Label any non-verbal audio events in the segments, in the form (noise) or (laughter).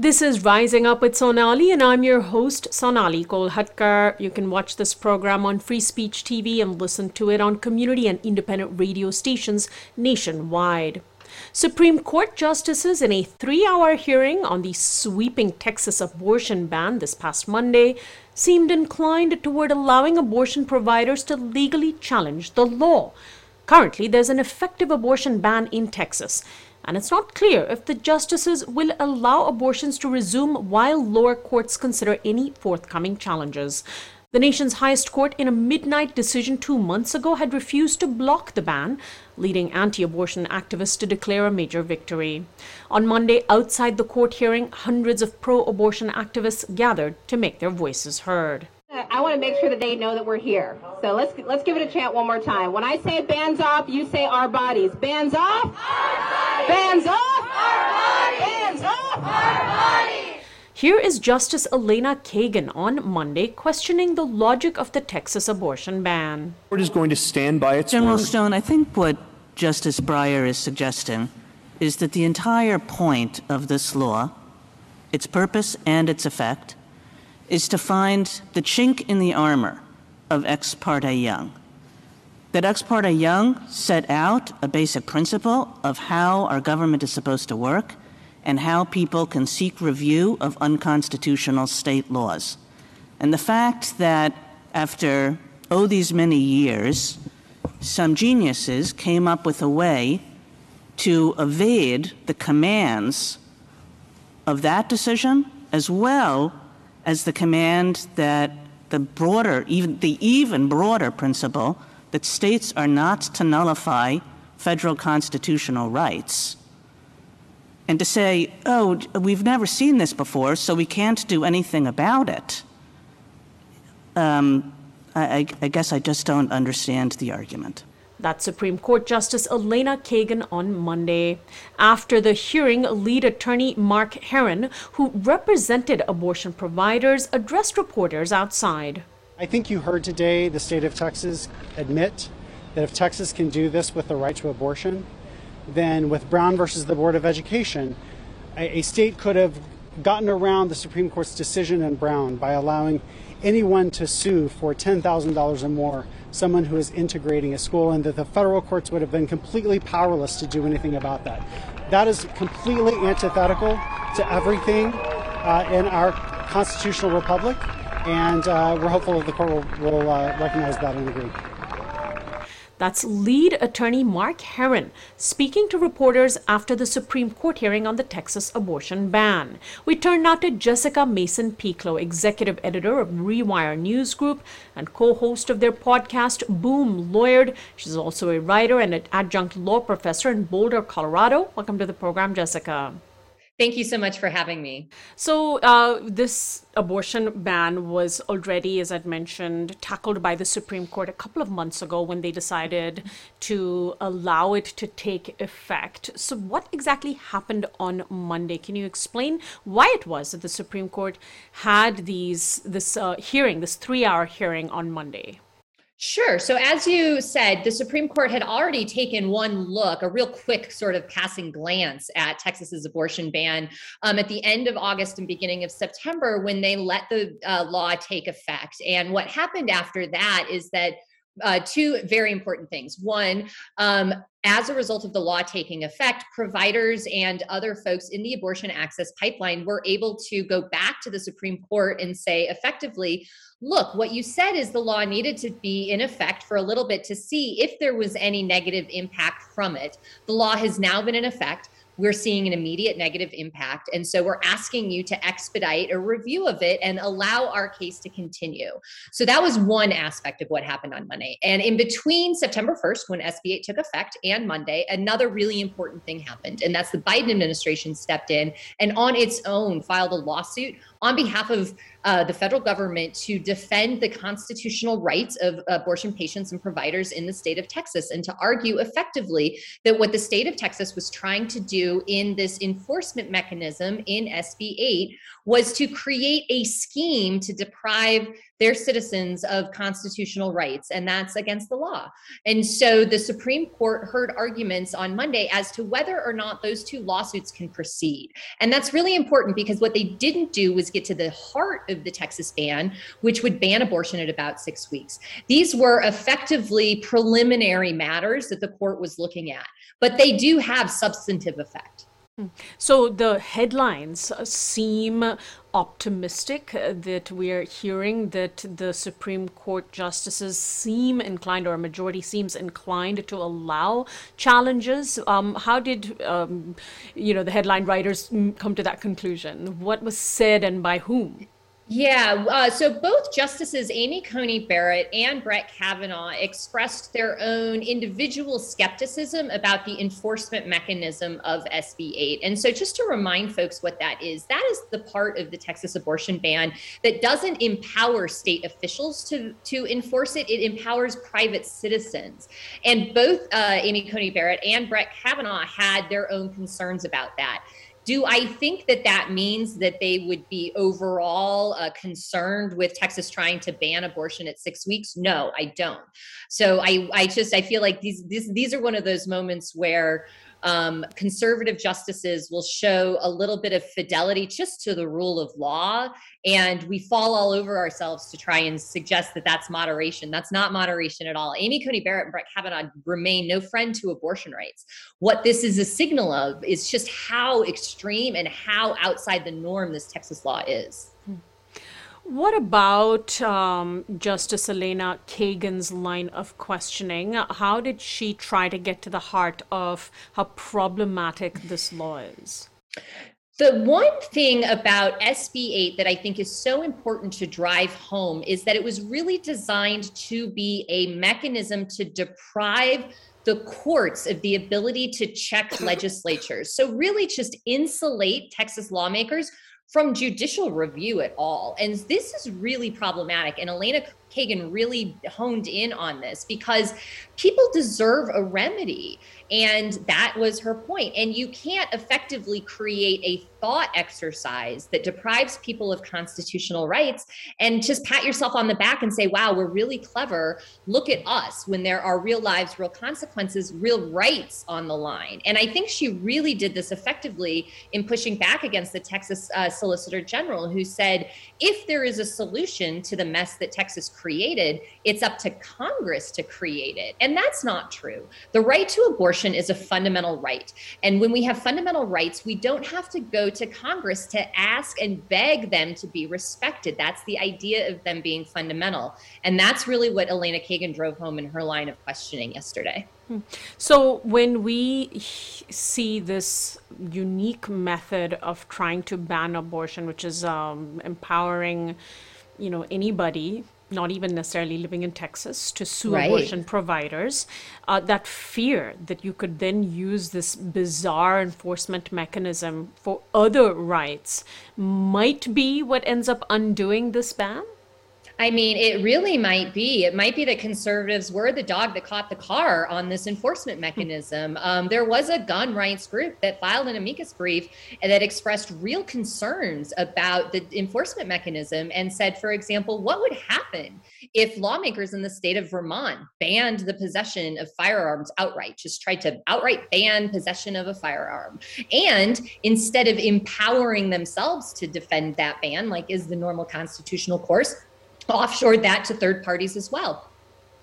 This is Rising Up with Sonali, and I'm your host, Sonali Kolhatkar. You can watch this program on Free Speech TV and listen to it on community and independent radio stations nationwide. Supreme Court justices in a three hour hearing on the sweeping Texas abortion ban this past Monday seemed inclined toward allowing abortion providers to legally challenge the law. Currently, there's an effective abortion ban in Texas, and it's not clear if the justices will allow abortions to resume while lower courts consider any forthcoming challenges. The nation's highest court, in a midnight decision two months ago, had refused to block the ban, leading anti abortion activists to declare a major victory. On Monday, outside the court hearing, hundreds of pro abortion activists gathered to make their voices heard. I want to make sure that they know that we're here. So let's let's give it a chant one more time. When I say bands off, you say our bodies. Bands off. Our bodies. Bands off. Our bodies. Bands off. Our bodies. Here is Justice Elena Kagan on Monday questioning the logic of the Texas abortion ban. The court is going to stand by its General word. Stone, I think what Justice Breyer is suggesting is that the entire point of this law, its purpose and its effect, is to find the chink in the armor of Ex parte Young. That Ex parte Young set out a basic principle of how our government is supposed to work and how people can seek review of unconstitutional state laws. And the fact that after, oh, these many years, some geniuses came up with a way to evade the commands of that decision as well as the command that the broader, even the even broader principle that states are not to nullify federal constitutional rights and to say, oh, we've never seen this before, so we can't do anything about it, um, I, I guess I just don't understand the argument. That's Supreme Court Justice Elena Kagan on Monday. After the hearing, lead attorney Mark Herron, who represented abortion providers, addressed reporters outside. I think you heard today the state of Texas admit that if Texas can do this with the right to abortion, then with Brown versus the Board of Education, a, a state could have gotten around the Supreme Court's decision in Brown by allowing anyone to sue for $10,000 or more someone who is integrating a school, and that the federal courts would have been completely powerless to do anything about that. That is completely antithetical to everything uh, in our constitutional republic, and uh, we're hopeful that the court will, will uh, recognize that and agree. That's lead attorney Mark Herron speaking to reporters after the Supreme Court hearing on the Texas abortion ban. We turn now to Jessica Mason Pieklo, executive editor of Rewire News Group and co host of their podcast, Boom Lawyered. She's also a writer and an adjunct law professor in Boulder, Colorado. Welcome to the program, Jessica. Thank you so much for having me. So, uh, this abortion ban was already, as I'd mentioned, tackled by the Supreme Court a couple of months ago when they decided to allow it to take effect. So, what exactly happened on Monday? Can you explain why it was that the Supreme Court had these this uh, hearing, this three-hour hearing on Monday? Sure. So, as you said, the Supreme Court had already taken one look, a real quick sort of passing glance at Texas's abortion ban um, at the end of August and beginning of September when they let the uh, law take effect. And what happened after that is that uh, two very important things. One, um, as a result of the law taking effect, providers and other folks in the abortion access pipeline were able to go back to the Supreme Court and say effectively, look, what you said is the law needed to be in effect for a little bit to see if there was any negative impact from it. The law has now been in effect we're seeing an immediate negative impact. And so we're asking you to expedite a review of it and allow our case to continue. So that was one aspect of what happened on Monday. And in between September 1st, when SB 8 took effect, and Monday, another really important thing happened. And that's the Biden administration stepped in and on its own filed a lawsuit on behalf of uh, the federal government to defend the constitutional rights of abortion patients and providers in the state of Texas and to argue effectively that what the state of Texas was trying to do in this enforcement mechanism in SB 8 was to create a scheme to deprive their citizens of constitutional rights, and that's against the law. And so the Supreme Court heard arguments on Monday as to whether or not those two lawsuits can proceed. And that's really important because what they didn't do was get to the heart of the Texas ban, which would ban abortion at about six weeks. These were effectively preliminary matters that the court was looking at, but they do have substantive effect. So the headlines seem optimistic uh, that we're hearing that the Supreme Court justices seem inclined, or a majority seems inclined to allow challenges. Um, how did um, you know the headline writers come to that conclusion? What was said and by whom? Yeah, uh, so both Justices Amy Coney Barrett and Brett Kavanaugh expressed their own individual skepticism about the enforcement mechanism of SB 8. And so, just to remind folks what that is, that is the part of the Texas abortion ban that doesn't empower state officials to, to enforce it, it empowers private citizens. And both uh, Amy Coney Barrett and Brett Kavanaugh had their own concerns about that. Do I think that that means that they would be overall uh, concerned with Texas trying to ban abortion at six weeks? No, I don't. So I, I just I feel like these these these are one of those moments where um, conservative justices will show a little bit of fidelity just to the rule of law. And we fall all over ourselves to try and suggest that that's moderation. That's not moderation at all. Amy Coney Barrett and Brett Kavanaugh remain no friend to abortion rights. What this is a signal of is just how extreme and how outside the norm this Texas law is. What about um, Justice Elena Kagan's line of questioning? How did she try to get to the heart of how problematic this law is? The one thing about SB 8 that I think is so important to drive home is that it was really designed to be a mechanism to deprive the courts of the ability to check legislatures. So, really, just insulate Texas lawmakers from judicial review at all. And this is really problematic. And Elena Kagan really honed in on this because people deserve a remedy. And that was her point. And you can't effectively create a thought exercise that deprives people of constitutional rights and just pat yourself on the back and say, wow, we're really clever. Look at us when there are real lives, real consequences, real rights on the line. And I think she really did this effectively in pushing back against the Texas uh, Solicitor General, who said, if there is a solution to the mess that Texas created, it's up to Congress to create it. And that's not true. The right to abortion is a fundamental right. And when we have fundamental rights, we don't have to go to Congress to ask and beg them to be respected. That's the idea of them being fundamental. And that's really what Elena Kagan drove home in her line of questioning yesterday. Hmm. So, when we see this unique method of trying to ban abortion, which is um, empowering, you know, anybody not even necessarily living in Texas, to sue right. abortion providers. Uh, that fear that you could then use this bizarre enforcement mechanism for other rights might be what ends up undoing this ban? I mean, it really might be. It might be that conservatives were the dog that caught the car on this enforcement mechanism. Um, there was a gun rights group that filed an amicus brief that expressed real concerns about the enforcement mechanism and said, for example, what would happen if lawmakers in the state of Vermont banned the possession of firearms outright, just tried to outright ban possession of a firearm? And instead of empowering themselves to defend that ban, like is the normal constitutional course, offshored that to third parties as well.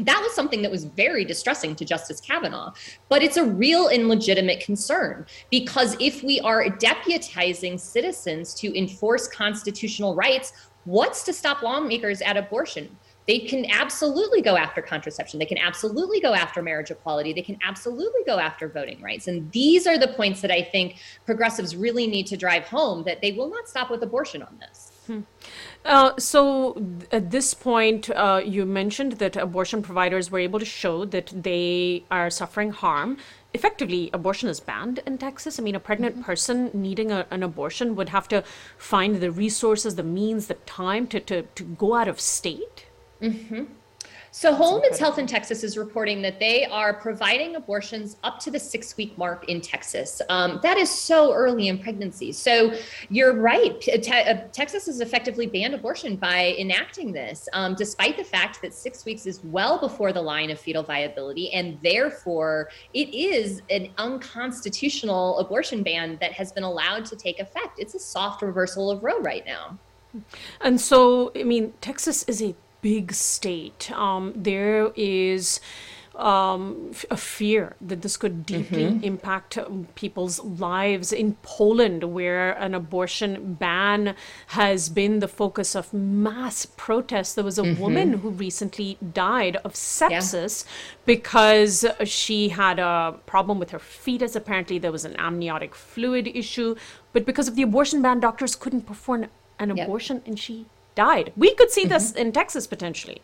That was something that was very distressing to Justice Kavanaugh, but it's a real and legitimate concern because if we are deputizing citizens to enforce constitutional rights, what's to stop lawmakers at abortion? They can absolutely go after contraception. They can absolutely go after marriage equality. They can absolutely go after voting rights. And these are the points that I think progressives really need to drive home that they will not stop with abortion on this. Hmm. Uh, so at this point, uh, you mentioned that abortion providers were able to show that they are suffering harm effectively abortion is banned in Texas. I mean, a pregnant person needing a, an abortion would have to find the resources, the means, the time to, to, to go out of state. So Whole Woman's Health in Texas is reporting that they are providing abortions up to the six week mark in Texas. Um, that is so early in pregnancy. So you're right. Te- uh, Texas has effectively banned abortion by enacting this, um, despite the fact that six weeks is well before the line of fetal viability, and therefore it is an unconstitutional abortion ban that has been allowed to take effect. It's a soft reversal of Roe right now. And so, I mean, Texas is a big state. Um, there is um, a fear that this could deeply impact um, people's lives. In Poland, where an abortion ban has been the focus of mass protests, there was a woman who recently died of sepsis because she had a problem with her fetus. Apparently, there was an amniotic fluid issue, but because of the abortion ban, doctors couldn't perform an Yep. abortion and she died. We could see this in Texas potentially.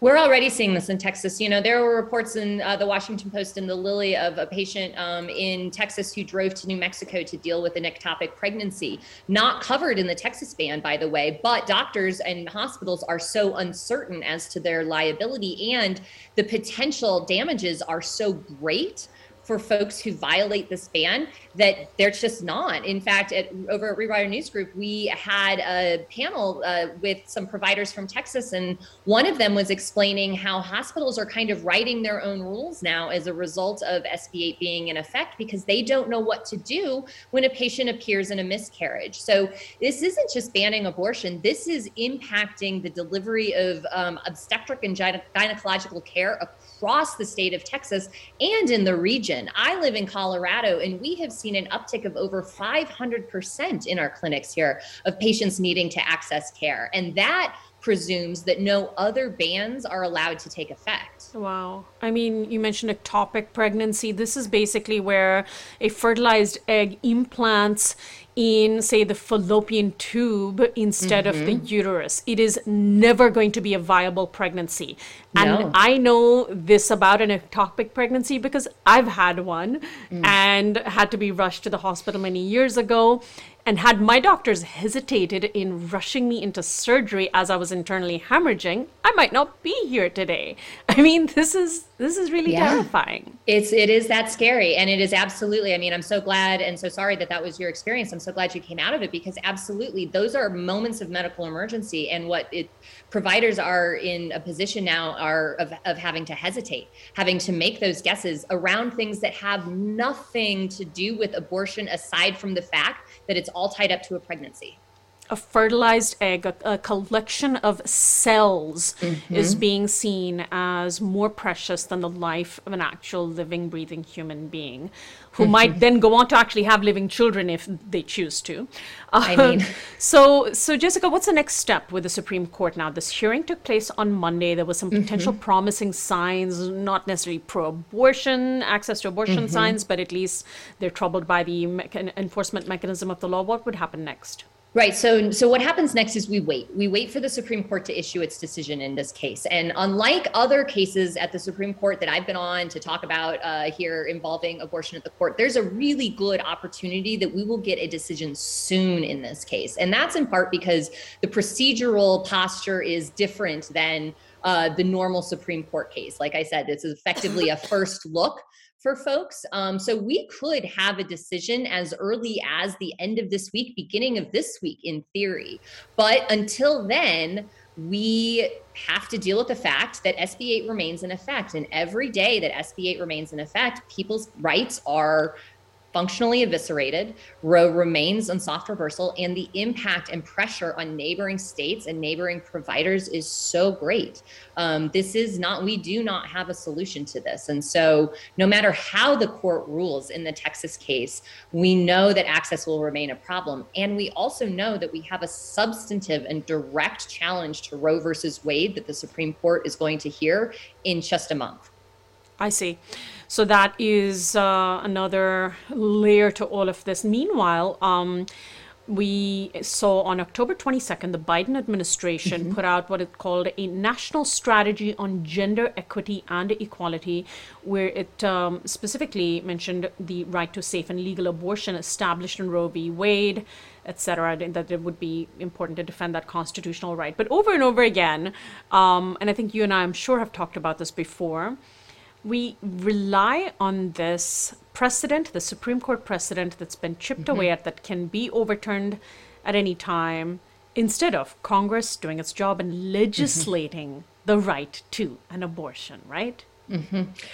We're already seeing this in Texas. You know, there were reports in uh, the Washington Post and the Lily of a patient um, in Texas who drove to New Mexico to deal with an ectopic pregnancy, not covered in the Texas ban, by the way. But doctors and hospitals are so uncertain as to their liability, and the potential damages are so great for folks who violate this ban that they're just not. In fact, at, over at Rewire News Group, we had a panel uh, with some providers from Texas, and one of them was explaining how hospitals are kind of writing their own rules now as a result of SB 8 being in effect because they don't know what to do when a patient appears in a miscarriage. So this isn't just banning abortion, this is impacting the delivery of um, obstetric and gyne- gynecological care across the state of Texas and in the region. I live in Colorado, and we have seen an uptick of over 500% in our clinics here of patients needing to access care. And that presumes that no other bans are allowed to take effect. Wow. I mean, you mentioned ectopic pregnancy. This is basically where a fertilized egg implants in, say, the fallopian tube instead of the mm-hmm. uterus. It is never going to be a viable pregnancy. And No. I know this about an ectopic pregnancy because I've had one mm. and had to be rushed to the hospital many years ago. And had my doctors hesitated in rushing me into surgery as I was internally hemorrhaging, I might not be here today. (laughs) I mean, this is this is really Yeah. terrifying. It's it is that scary, and it is absolutely. I mean, I'm so glad and so sorry that that was your experience. I'm so glad you came out of it because absolutely, those are moments of medical emergency, and what it providers are in a position now are of, of having to hesitate, having to make those guesses around things that have nothing to do with abortion, aside from the fact that it's all tied up to a pregnancy. A fertilized egg, a, a collection of cells, mm-hmm. is being seen as more precious than the life of an actual living, breathing human being, who mm-hmm. might then go on to actually have living children if they choose to. I Um, mean- (laughs) so, so Jessica, what's the next step with the Supreme Court now? This hearing took place on Monday. There was some mm-hmm. potential promising signs, not necessarily pro-abortion, access to abortion signs, but at least they're troubled by the mechan- enforcement mechanism of the law. What would happen next? Right. So, so what happens next is we wait. We wait for the Supreme Court to issue its decision in this case. And unlike other cases at the Supreme Court that I've been on to talk about uh, here involving abortion at the court, there's a really good opportunity that we will get a decision soon in this case. And that's in part because the procedural posture is different than uh, the normal Supreme Court case. Like I said, this is effectively a first look for folks. Um, so we could have a decision as early as the end of this week, beginning of this week, in theory. But until then, we have to deal with the fact that SB 8 remains in effect. And every day that SB 8 remains in effect, people's rights are functionally eviscerated. Roe remains on soft reversal, and the impact and pressure on neighboring states and neighboring providers is so great. Um, this is not, we do not have a solution to this. And so, no matter how the court rules in the Texas case, we know that access will remain a problem. And we also know that we have a substantive and direct challenge to Roe versus Wade that the Supreme Court is going to hear in just a month. I see. So that is uh, another layer to all of this. Meanwhile, um, we saw on October 22nd, the Biden administration Mm-hmm. put out what it called a national strategy on gender equity and equality, where it um, specifically mentioned the right to safe and legal abortion established in Roe v. Wade, etc., and that it would be important to defend that constitutional right. But over and over again, um, and I think you and I, I'm sure, have talked about this before, we rely on this precedent, the Supreme Court precedent that's been chipped mm-hmm. away at that can be overturned at any time, instead of Congress doing its job and mm-hmm. legislating the right to an abortion, right?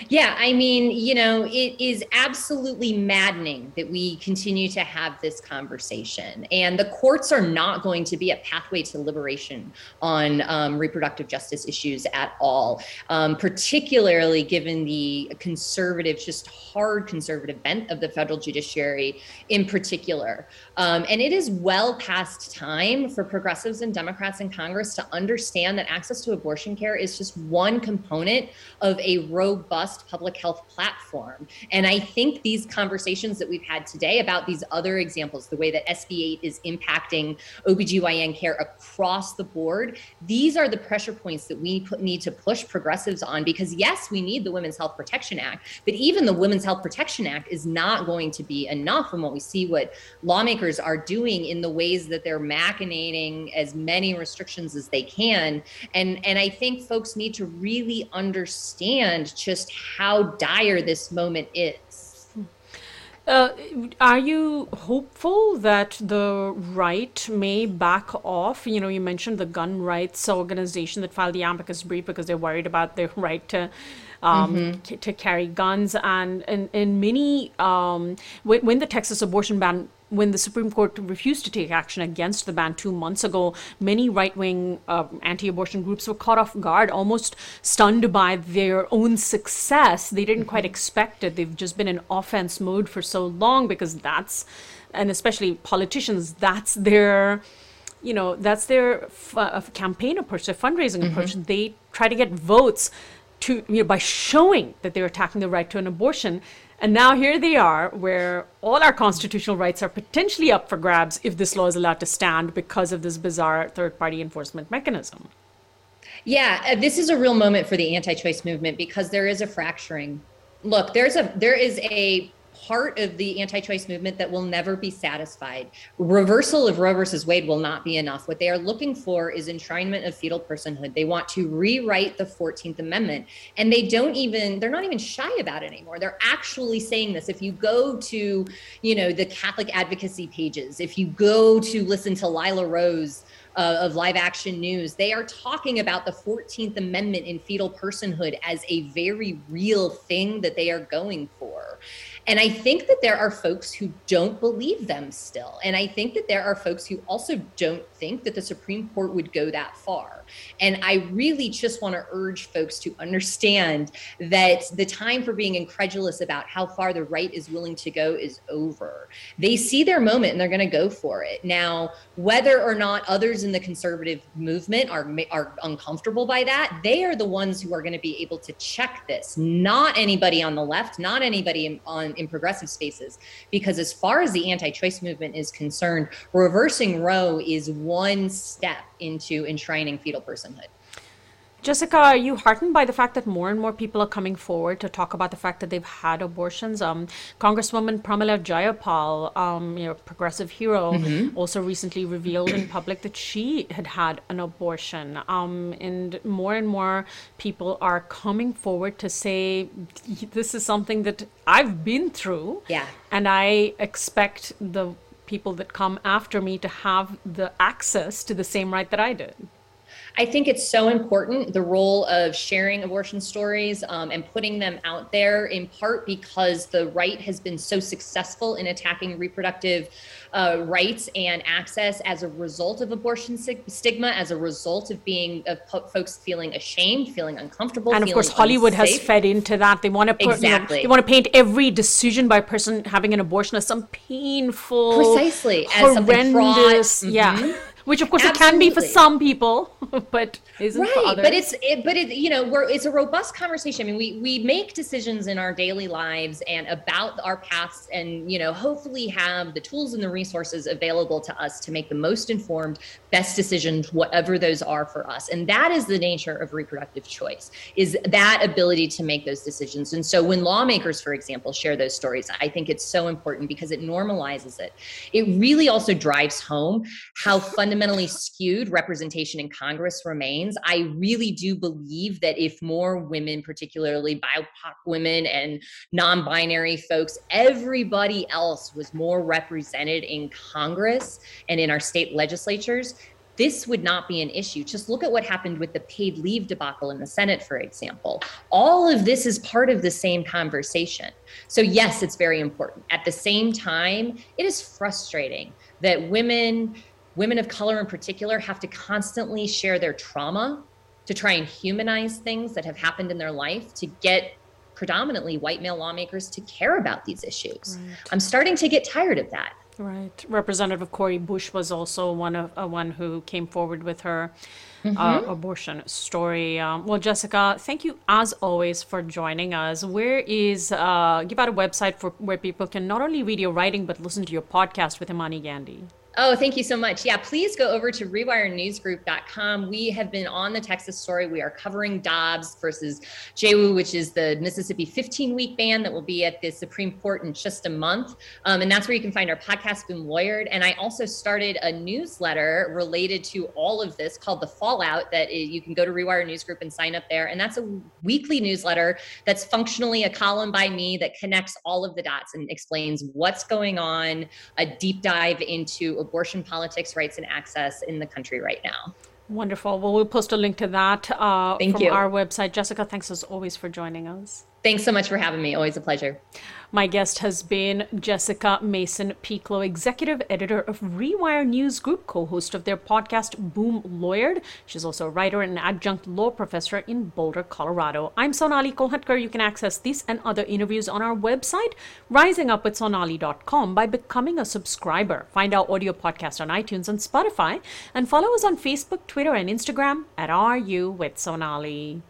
Yeah, I mean, you know, it is absolutely maddening that we continue to have this conversation. And the courts are not going to be a pathway to liberation on um, reproductive justice issues at all, um, particularly given the conservative, just hard conservative bent of the federal judiciary in particular. Um, and it is well past time for progressives and Democrats in Congress to understand that access to abortion care is just one component of a robust public health platform. And I think these conversations that we've had today about these other examples, the way that SB 8 is impacting OBGYN care across the board, these are the pressure points that we put, need to push progressives on because, yes, we need the Women's Health Protection Act, but even the Women's Health Protection Act is not going to be enough. And what we see what lawmakers are doing in the ways that they're machinating as many restrictions as they can. And, and I think folks need to really understand just how dire this moment is. Uh, are you hopeful that the right may back off? You know, you mentioned the gun rights organization that filed the amicus brief because they're worried about their (laughs) right to um, c- to carry guns, and and, and many um, when, when the Texas abortion ban when the Supreme Court refused to take action against the ban two months ago, many right wing uh, anti abortion groups were caught off guard, almost stunned by their own success. They didn't quite expect it. They've just been in offense mode for so long because that's, and especially politicians, that's their. You know, that's their f- uh, campaign approach, their fundraising approach. They try to get votes to you know, by showing that they're attacking the right to an abortion. And now here they are, where all our constitutional rights are potentially up for grabs if this law is allowed to stand because of this bizarre third party enforcement mechanism. Yeah, uh, this is a real moment for the anti-choice movement because there is a fracturing. Look, there's a there is a part of the anti-choice movement that will never be satisfied. Reversal of Roe versus Wade will not be enough. What they are looking for is enshrinement of fetal personhood. They want to rewrite the 14th Amendment. And they don't even, they're not even shy about it anymore. They're actually saying this. If you go to, you know, the Catholic advocacy pages, if you go to listen to Lila Rose, uh, of live action news, they are talking about the 14th Amendment in fetal personhood as a very real thing that they are going for. And I think that there are folks who don't believe them still. And I think that there are folks who also don't think that the Supreme Court would go that far. And I really just want to urge folks to understand that the time for being incredulous about how far the right is willing to go is over. They see their moment and they're going to go for it. Now, whether or not others in the conservative movement are are uncomfortable by that, they are the ones who are going to be able to check this. Not anybody on the left, not anybody in, in progressive spaces, because as far as the anti-choice movement is concerned, reversing Roe is one step into enshrining fetal personhood. Jessica, are you heartened by the fact that more and more people are coming forward to talk about the fact that they've had abortions? Um, Congresswoman Pramila Jayapal, um, you know, progressive hero, also recently revealed in public that she had had an abortion. Um, and more and more people are coming forward to say, this is something that I've been through. Yeah. And I expect the people that come after me to have the access to the same right that I did. I think it's so important the role of sharing abortion stories um, and putting them out there, in part because the right has been so successful in attacking reproductive uh, rights and access as a result of abortion sig- stigma, as a result of being of po- folks feeling ashamed, feeling uncomfortable, and of course hollywood has fed into that they want to put, you know, Exactly. they want to paint every decision by a person having an abortion as some painful Precisely, as something fraught. horrendous yeah. Which of course it can be for some people, (laughs) but isn't for right but it's it, but it you know we're it's a robust conversation. I mean we we make decisions in our daily lives and about our paths and you know hopefully have the tools and the resources available to us to make the most informed best decisions whatever those are for us. And that is the nature of reproductive choice is that ability to make those decisions. And so when lawmakers for example share those stories i think it's so important because it normalizes it. It really also drives home how fundamentally skewed representation in Congress remains. I really do believe that if more women, particularly BIPOC women and non binary folks, everybody else was more represented in Congress and in our state legislatures, this would not be an issue. Just look at what happened with the paid leave debacle in the Senate, for example. All of this is part of the same conversation. So, yes, it's very important. At the same time, it is frustrating that women, women of color in particular, have to constantly share their trauma to try and humanize things that have happened in their life to get predominantly white male lawmakers to care about these issues. I'm starting to get tired of that. Right. Representative Cori Bush was also one of uh, one who came forward with her Mm-hmm. uh, abortion story. Um, well, Jessica, thank you as always for joining us. Where is uh, give out a website for where people can not only read your writing but listen to your podcast with Imani Gandy. Oh, thank you so much. Yeah, please go over to rewirenewsgroup.com. We have been on the Texas story. We are covering Dobbs versus JWHO, which is the Mississippi 15 week ban that will be at the Supreme Court in just a month. Um, and that's where you can find our podcast, Boom Lawyered. And I also started a newsletter related to all of this called The Fallout that you can go to Rewire News Group and sign up there. And that's a weekly newsletter that's functionally a column by me that connects all of the dots and explains what's going on, a deep dive into abortion politics, rights, and access in the country right now. Wonderful. Well, we'll post a link to that uh, from you. our website. Jessica, thanks as always for joining us. Thanks so much for having me. Always a pleasure. My guest has been Jessica Mason Pieklo, executive editor of Rewire News Group, co host of their podcast Boom Lawyered. She's also a writer and adjunct law professor in Boulder, Colorado. I'm Sonali Kolhatkar. You can access this and other interviews on our website, risingupwithsonali.com, by becoming a subscriber. Find our audio podcast on iTunes and Spotify, and follow us on Facebook, Twitter, and Instagram at RU with Sonali.